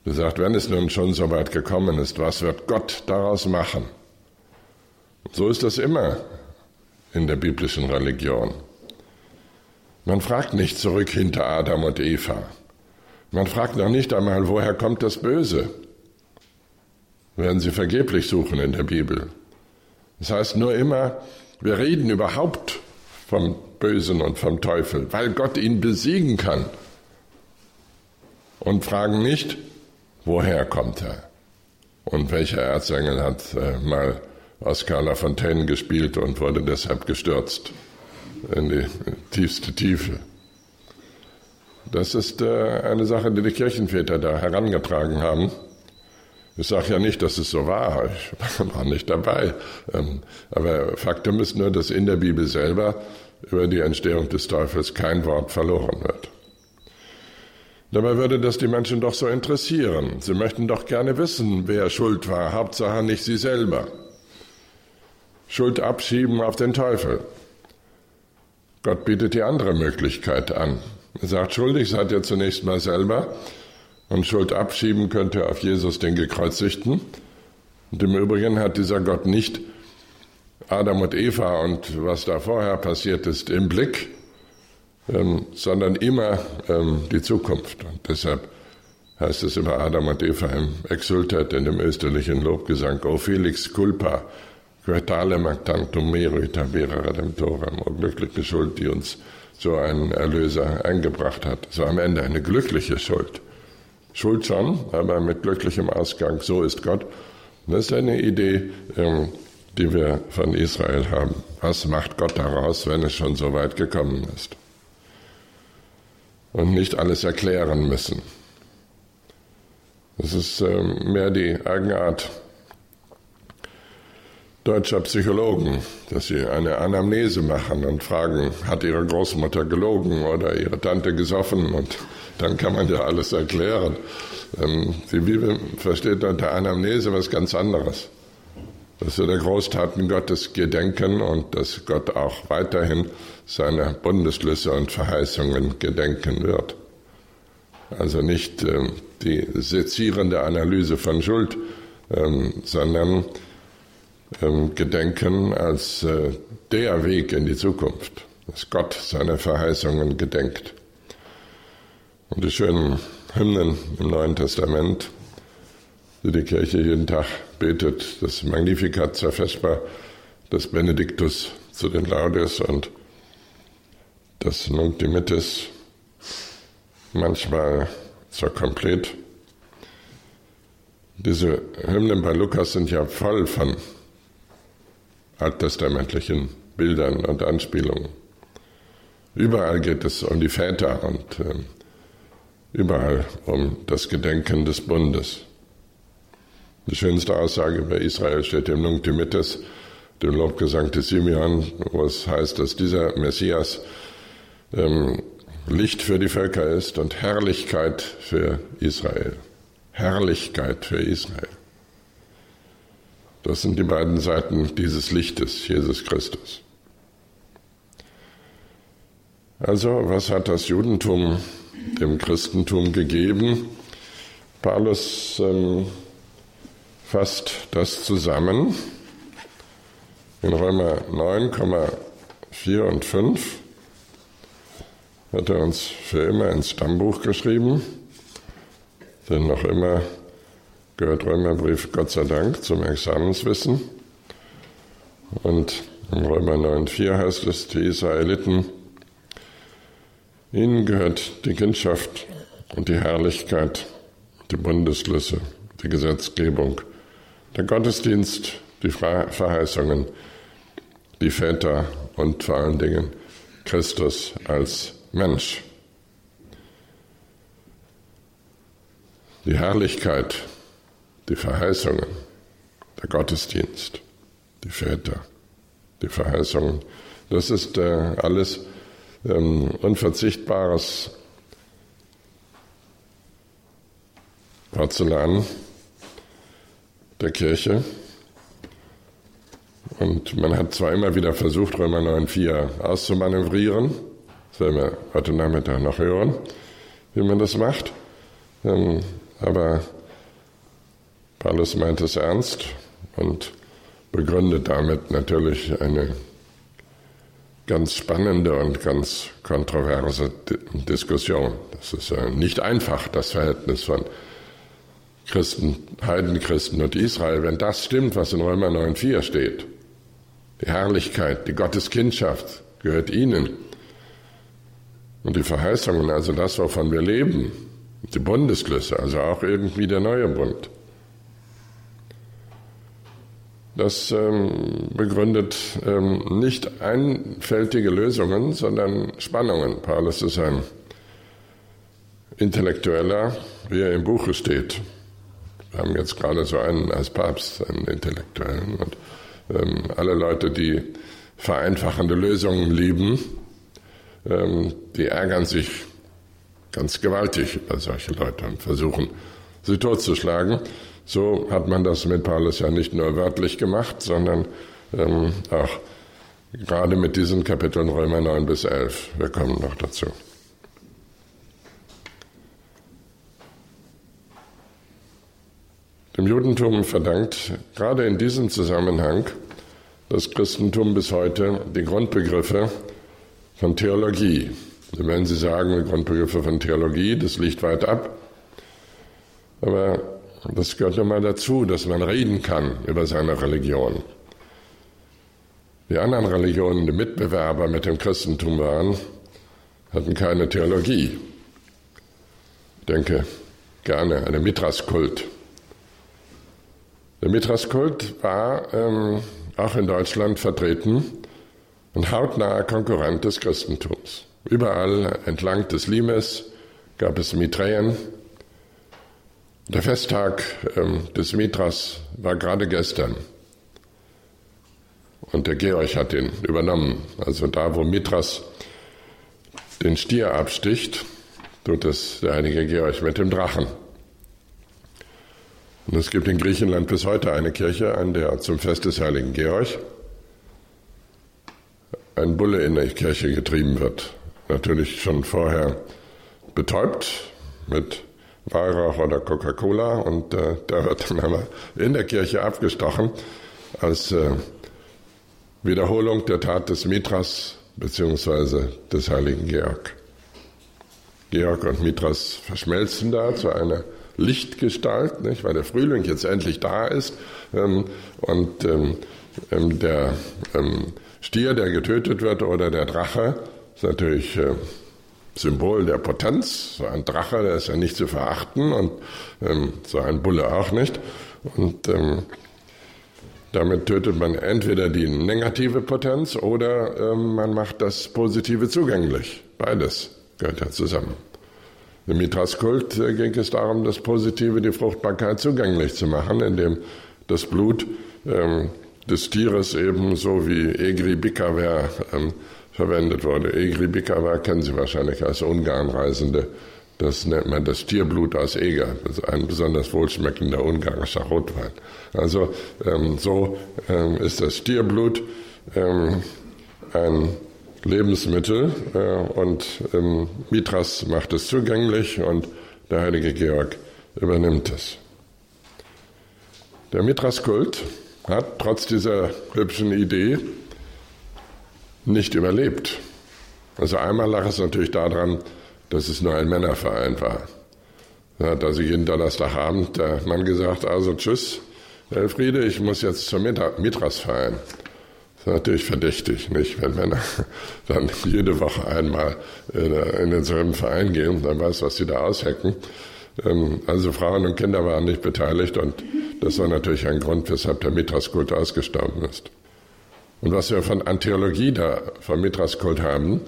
Er sagt, wenn es nun schon so weit gekommen ist, was wird Gott daraus machen? So ist das immer in der biblischen Religion. Man fragt nicht zurück hinter Adam und Eva. Man fragt noch nicht einmal, woher kommt das Böse? Werden Sie vergeblich suchen in der Bibel. Das heißt nur immer, wir reden überhaupt vom Bösen und vom Teufel, weil Gott ihn besiegen kann. Und fragen nicht, woher kommt er? Und welcher Erzengel hat äh, mal Oscar Lafontaine gespielt und wurde deshalb gestürzt in die tiefste Tiefe. Das ist äh, eine Sache, die die Kirchenväter da herangetragen haben. Ich sage ja nicht, dass es so war, ich war nicht dabei. Ähm, aber Faktum ist nur, dass in der Bibel selber über die Entstehung des Teufels kein Wort verloren wird. Dabei würde das die Menschen doch so interessieren. Sie möchten doch gerne wissen, wer schuld war, Hauptsache nicht sie selber. Schuld abschieben auf den Teufel. Gott bietet die andere Möglichkeit an. Er sagt, schuldig seid ihr zunächst mal selber und Schuld abschieben könnt ihr auf Jesus den Gekreuzigten. Und im Übrigen hat dieser Gott nicht Adam und Eva und was da vorher passiert ist im Blick, ähm, sondern immer ähm, die Zukunft. Und deshalb heißt es über Adam und Eva im Exultat in dem österlichen Lobgesang, O Felix culpa, Quetalem tantum mero itabera redemptorem, o glückliche Schuld, die uns so einen Erlöser eingebracht hat. So am Ende eine glückliche Schuld. Schuld schon, aber mit glücklichem Ausgang, so ist Gott. Das ist eine Idee, ähm, die wir von Israel haben. Was macht Gott daraus, wenn es schon so weit gekommen ist? Und nicht alles erklären müssen. Das ist ähm, mehr die Eigenart deutscher Psychologen, dass sie eine Anamnese machen und fragen, hat ihre Großmutter gelogen oder ihre Tante gesoffen und dann kann man ja alles erklären. Ähm, die Bibel versteht unter Anamnese was ganz anderes. Dass wir der Großtaten Gottes gedenken und dass Gott auch weiterhin seiner Bundesschlüsse und Verheißungen gedenken wird. Also nicht ähm, die sezierende Analyse von Schuld, ähm, sondern gedenken als äh, der Weg in die Zukunft, dass Gott seine Verheißungen gedenkt. Und die schönen Hymnen im Neuen Testament, die die Kirche jeden Tag betet, das Magnificat zur Vesper, das Benediktus zu den Laudes und das Nunc Dimittis, manchmal zur Komplett. Diese Hymnen bei Lukas sind ja voll von alttestamentlichen Bildern und Anspielungen. Überall geht es um die Väter und äh, überall um das Gedenken des Bundes. Die schönste Aussage über Israel steht im Nunc Dimittis, dem Lobgesang des Simeon, wo es heißt, dass dieser Messias ähm, Licht für die Völker ist und Herrlichkeit für Israel. Herrlichkeit für Israel. Das sind die beiden Seiten dieses Lichtes, Jesus Christus. Also, was hat das Judentum dem Christentum gegeben? Paulus ähm, fasst das zusammen in Römer 9,4 und 5 hat er uns für immer ins Stammbuch geschrieben, denn noch immer gehört Römerbrief Gott sei Dank zum Examenswissen. Und in Römer 9,4 heißt es, die Israeliten, ihnen gehört die Kindschaft und die Herrlichkeit, die Bundeslüsse, die Gesetzgebung, der Gottesdienst, die Verheißungen, die Väter und vor allen Dingen Christus als Mensch. Die Herrlichkeit, die Verheißungen, der Gottesdienst, die Väter, die Verheißungen, das ist äh, alles ähm, Unverzichtbares. Porzellan der Kirche. Und man hat zwar immer wieder versucht, Römer 9,4 auszumanövrieren, das werden wir heute Nachmittag noch hören, wie man das macht, ähm, aber Paulus meint es ernst und begründet damit natürlich eine ganz spannende und ganz kontroverse Diskussion. Das ist nicht einfach, das Verhältnis von Christen, Heidenchristen und Israel. Wenn das stimmt, was in Römer 9,4 steht, die Herrlichkeit, die Gotteskindschaft gehört ihnen. Und die Verheißungen, also das, wovon wir leben, die Bundesklüsse, also auch irgendwie der neue Bund. Das ähm, begründet ähm, nicht einfältige Lösungen, sondern Spannungen. Paulus ist ein Intellektueller, wie er im Buche steht. Wir haben jetzt gerade so einen als Papst, einen Intellektuellen. Und ähm, alle Leute, die vereinfachende Lösungen lieben, ähm, die ärgern sich ganz gewaltig über solche Leute und versuchen, sie totzuschlagen. So hat man das mit Paulus ja nicht nur wörtlich gemacht, sondern ähm, auch gerade mit diesen Kapiteln Römer 9 bis 11. Wir kommen noch dazu. Dem Judentum verdankt gerade in diesem Zusammenhang das Christentum bis heute die Grundbegriffe von Theologie. Wenn Sie sagen, die Grundbegriffe von Theologie, das liegt weit ab. Aber das gehört mal dazu, dass man reden kann über seine Religion. Die anderen Religionen, die Mitbewerber mit dem Christentum waren, hatten keine Theologie. Ich denke gerne an den Mithraskult. Der Mithraskult war ähm, auch in Deutschland vertreten und hautnaher Konkurrent des Christentums. Überall entlang des Limes gab es Miträen, der Festtag ähm, des Mithras war gerade gestern. Und der Georg hat ihn übernommen. Also da, wo Mithras den Stier absticht, tut es der heilige Georg mit dem Drachen. Und es gibt in Griechenland bis heute eine Kirche, an der zum Fest des heiligen Georg ein Bulle in der Kirche getrieben wird. Natürlich schon vorher betäubt mit Weihrauch oder Coca-Cola und äh, da wird dann aber in der Kirche abgestochen als äh, Wiederholung der Tat des Mithras bzw. des heiligen Georg. Georg und Mithras verschmelzen da zu einer Lichtgestalt, nicht? weil der Frühling jetzt endlich da ist ähm, und ähm, ähm der ähm, Stier, der getötet wird oder der Drache, ist natürlich äh, Symbol der Potenz. So ein Drache, der ist ja nicht zu verachten und ähm, so ein Bulle auch nicht. Und ähm, damit tötet man entweder die negative Potenz oder ähm, man macht das Positive zugänglich. Beides gehört ja zusammen. Im Mithras-Kult äh, ging es darum, das Positive, die Fruchtbarkeit zugänglich zu machen, indem das Blut ähm, des Tieres eben so wie Egri Bikaver ähm, verwendet wurde. Egri Bikava kennen Sie wahrscheinlich als Ungarnreisende. Das nennt man das Tierblut aus Eger, ein besonders wohlschmeckender ungarischer Rotwein. Also ähm, so ähm, ist das Tierblut ähm, ein Lebensmittel äh, und ähm, Mithras macht es zugänglich und der heilige Georg übernimmt es. Der Mithraskult hat trotz dieser hübschen Idee nicht überlebt. Also einmal lag es natürlich daran, dass es nur ein Männerverein war. Da hat also jeden Donnerstagabend der Mann gesagt, also tschüss, Elfriede, ich muss jetzt zum Mitras-Verein. Das ist natürlich verdächtig, nicht? Wenn Männer dann jede Woche einmal in denselben Verein gehen, dann weiß, was sie da aushecken. Ähm, also Frauen und Kinder waren nicht beteiligt und das war natürlich ein Grund, weshalb der Mitras-Kult ausgestorben ist. Und was wir von Antheologie da, vom Mitras-Kult haben,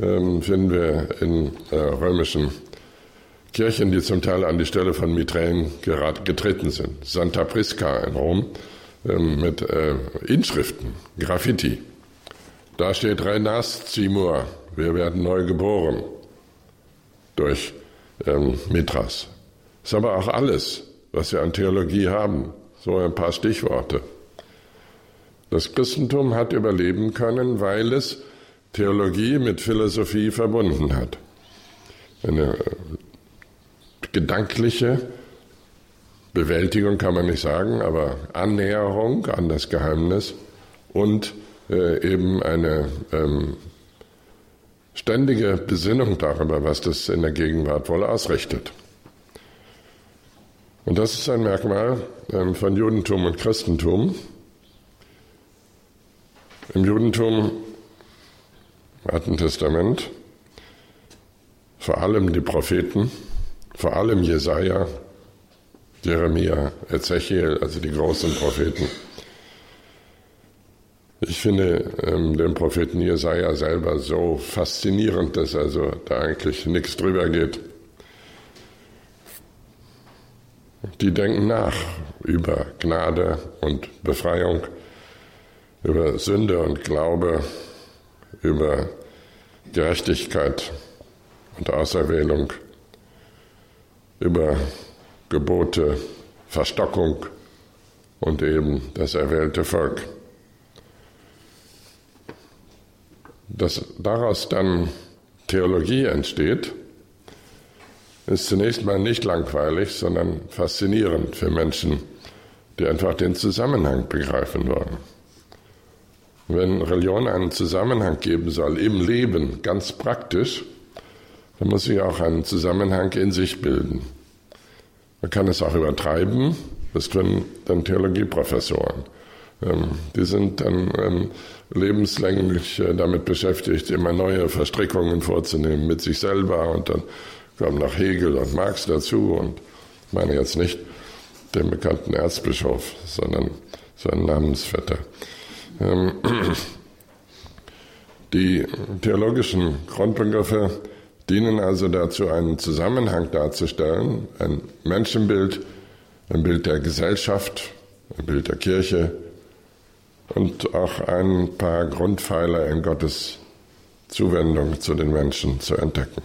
ähm, finden wir in äh, römischen Kirchen, die zum Teil an die Stelle von Miträen getreten sind. Santa Prisca in Rom ähm, mit äh, Inschriften, Graffiti. Da steht Renas Zimur, wir werden neu geboren durch ähm, Mithras. Ist aber auch alles, was wir an Theologie haben. So ein paar Stichworte. Das Christentum hat überleben können, weil es Theologie mit Philosophie verbunden hat. Eine gedankliche Bewältigung kann man nicht sagen, aber Annäherung an das Geheimnis und äh, eben eine ähm, ständige Besinnung darüber, was das in der Gegenwart wohl ausrichtet. Und das ist ein Merkmal ähm, von Judentum und Christentum. Im Judentum, im Alten Testament, vor allem die Propheten, vor allem Jesaja, Jeremia, Ezechiel, also die großen Propheten. Ich finde ähm, den Propheten Jesaja selber so faszinierend, dass also da eigentlich nichts drüber geht. Die denken nach über Gnade und Befreiung, über Sünde und Glaube, über Gerechtigkeit und Auserwählung über Gebote, Verstockung und eben das erwählte Volk. Dass daraus dann Theologie entsteht, ist zunächst mal nicht langweilig, sondern faszinierend für Menschen, die einfach den Zusammenhang begreifen wollen. Wenn Religion einen Zusammenhang geben soll im Leben, ganz praktisch, dann muss sie auch einen Zusammenhang in sich bilden. Man kann es auch übertreiben, das tun dann Theologieprofessoren. Ähm, die sind dann ähm, lebenslänglich äh, damit beschäftigt, immer neue Verstrickungen vorzunehmen mit sich selber und dann kommen noch Hegel und Marx dazu und ich meine jetzt nicht den bekannten Erzbischof, sondern seinen Namensvetter. Ähm, die theologischen Grundbegriffe dienen also dazu, einen Zusammenhang darzustellen, ein Menschenbild, ein Bild der Gesellschaft, ein Bild der Kirche und auch ein paar Grundpfeiler in Gottes Zuwendung zu den Menschen zu entdecken.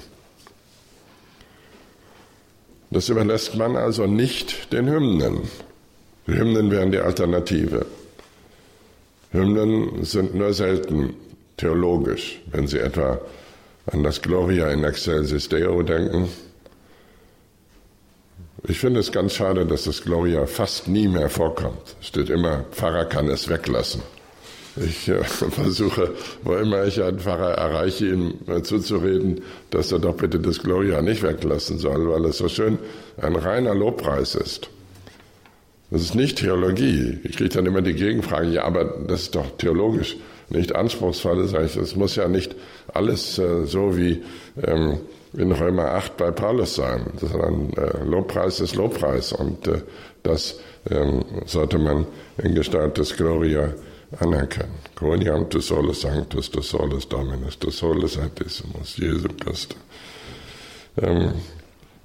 Das überlässt man also nicht den Hymnen. Die Hymnen wären die Alternative. Hymnen sind nur selten theologisch, wenn sie etwa an das Gloria in Excelsis Deo denken. Ich finde es ganz schade, dass das Gloria fast nie mehr vorkommt. Es steht immer, Pfarrer kann es weglassen. Ich äh, versuche, wo immer ich einen Pfarrer erreiche, ihm äh, zuzureden, dass er doch bitte das Gloria nicht weglassen soll, weil es so schön ein reiner Lobpreis ist. Das ist nicht Theologie. Ich kriege dann immer die Gegenfrage, ja, aber das ist doch theologisch nicht anspruchsvoll. Sage ich, es muss ja nicht alles äh, so wie ähm, in Römer 8 bei Paulus sein, sondern äh, Lobpreis ist Lobpreis und äh, das ähm, sollte man in Gestalt des Gloria anerkennen. Quoniam tu solus sanctus, tu solus dominus, tu solus altissimus, Jesu Christus. Ähm,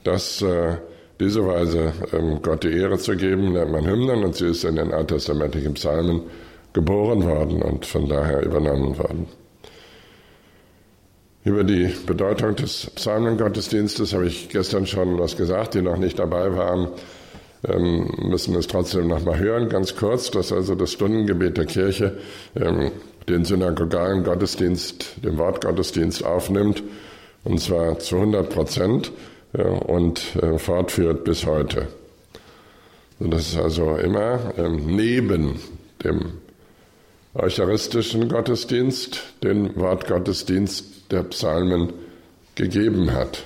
das äh, diese Weise ähm, Gott die Ehre zu geben, nennt man Hymnen und sie ist in den alttestamentlichen Psalmen geboren worden und von daher übernommen worden. Über die Bedeutung des Psalmengottesdienstes habe ich gestern schon was gesagt, die noch nicht dabei waren, ähm, müssen es trotzdem noch mal hören, ganz kurz, dass also das Stundengebet der Kirche ähm, den synagogalen Gottesdienst, den Wortgottesdienst aufnimmt, und zwar zu 100 Prozent ja, und äh, fortführt bis heute. Und das ist also immer ähm, neben dem eucharistischen Gottesdienst den Wortgottesdienst der Psalmen gegeben hat.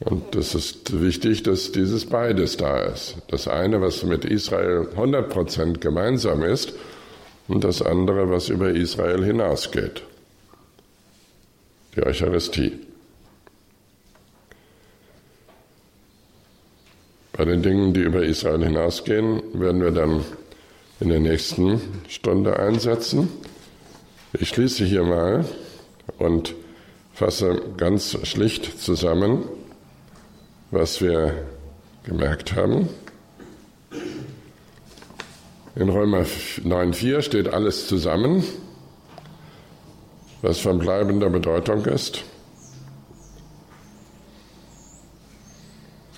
Und es ist wichtig, dass dieses beides da ist. Das eine, was mit Israel 100% gemeinsam ist, und das andere, was über Israel hinausgeht. Die Eucharistie. Bei den Dingen, die über Israel hinausgehen, werden wir dann in der nächsten Stunde einsetzen. Ich schließe hier mal und fasse ganz schlicht zusammen, was wir gemerkt haben. In Römer 9.4 steht alles zusammen, was von bleibender Bedeutung ist.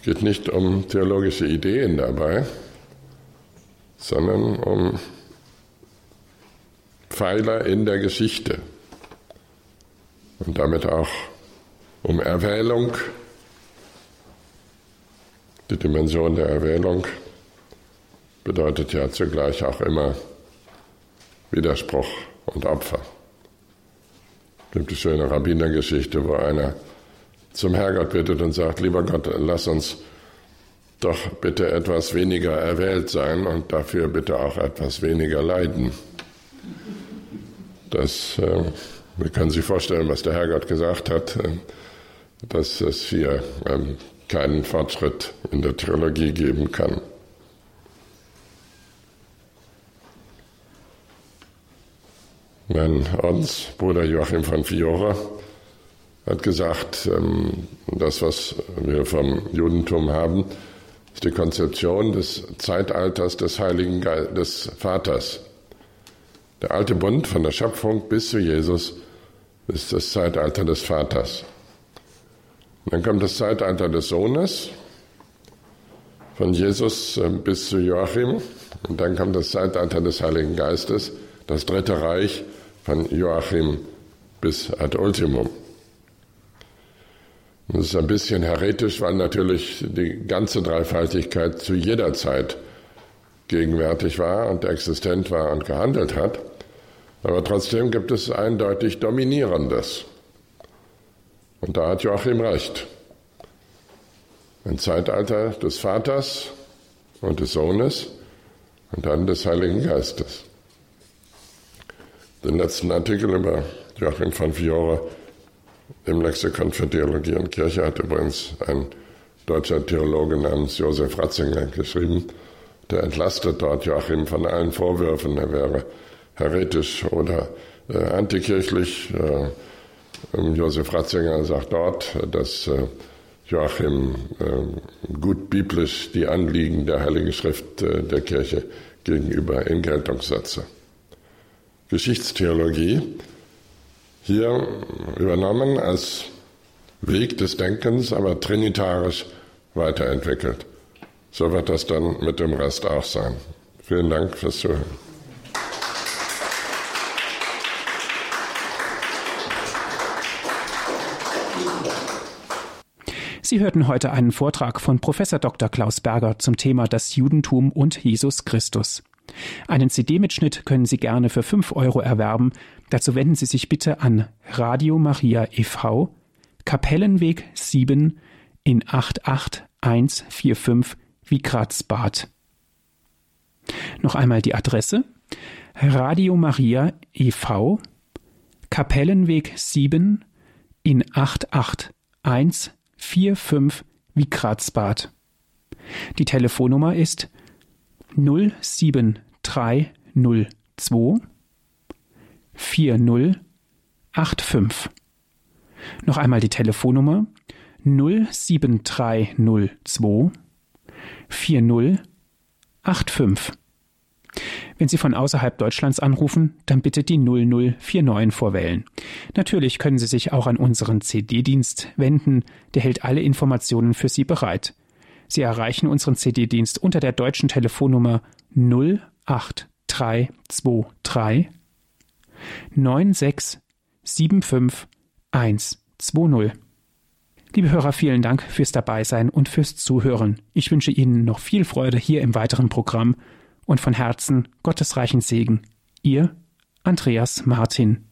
Es geht nicht um theologische Ideen dabei, sondern um Pfeiler in der Geschichte und damit auch um Erwählung, die Dimension der Erwählung bedeutet ja zugleich auch immer Widerspruch und Opfer. Es gibt die schöne Rabbinergeschichte, wo einer zum Herrgott bittet und sagt, lieber Gott, lass uns doch bitte etwas weniger erwählt sein und dafür bitte auch etwas weniger leiden. Das, äh, wir können sich vorstellen, was der Herrgott gesagt hat, äh, dass es hier äh, keinen Fortschritt in der Theologie geben kann. Mein Ordensbruder Joachim von Fiora hat gesagt, ähm, das, was wir vom Judentum haben, ist die Konzeption des Zeitalters des Heiligen Ge des Vaters. Der alte Bund von der Schöpfung bis zu Jesus ist das Zeitalter des Vaters. Und dann kommt das Zeitalter des Sohnes, von Jesus ähm, bis zu Joachim. Und dann kommt das Zeitalter des Heiligen Geistes, das Dritte Reich, von Joachim bis ad ultimum. Das ist ein bisschen heretisch, weil natürlich die ganze Dreifaltigkeit zu jeder Zeit gegenwärtig war und existent war und gehandelt hat. Aber trotzdem gibt es eindeutig Dominierendes. Und da hat Joachim recht. Ein Zeitalter des Vaters und des Sohnes und dann des Heiligen Geistes. Den letzten Artikel über Joachim von Fiore im Lexikon für Theologie und Kirche hat übrigens ein deutscher Theologe namens Josef Ratzinger geschrieben. Der entlastet dort Joachim von allen Vorwürfen, er wäre heretisch oder äh, antikirchlich. Äh, Josef Ratzinger sagt dort, dass äh, Joachim äh, gut biblisch die Anliegen der Heiligen Schrift äh, der Kirche gegenüber in Geltung setze. Geschichtstheologie hier übernommen als Weg des Denkens, aber trinitarisch weiterentwickelt. So wird das dann mit dem Rest auch sein. Vielen Dank fürs Zuhören. Sie hörten heute einen Vortrag von Professor Dr. Klaus Berger zum Thema das Judentum und Jesus Christus. Einen CD-Mitschnitt können Sie gerne für 5 Euro erwerben. Dazu wenden Sie sich bitte an Radio Maria e.V., Kapellenweg 7 in 88145 Wikratzbad. Noch einmal die Adresse. Radio Maria e.V., Kapellenweg 7 in 88145 Wikratzbad. Die Telefonnummer ist 07302 4085. Noch einmal die Telefonnummer 07302 4085. Wenn Sie von außerhalb Deutschlands anrufen, dann bitte die 0049 vorwählen. Natürlich können Sie sich auch an unseren CD-Dienst wenden, der hält alle Informationen für Sie bereit. Sie erreichen unseren CD-Dienst unter der deutschen Telefonnummer 08323 96 75 120. Liebe Hörer, vielen Dank fürs Dabeisein und fürs Zuhören. Ich wünsche Ihnen noch viel Freude hier im weiteren Programm und von Herzen Gottes reichen Segen. Ihr Andreas Martin.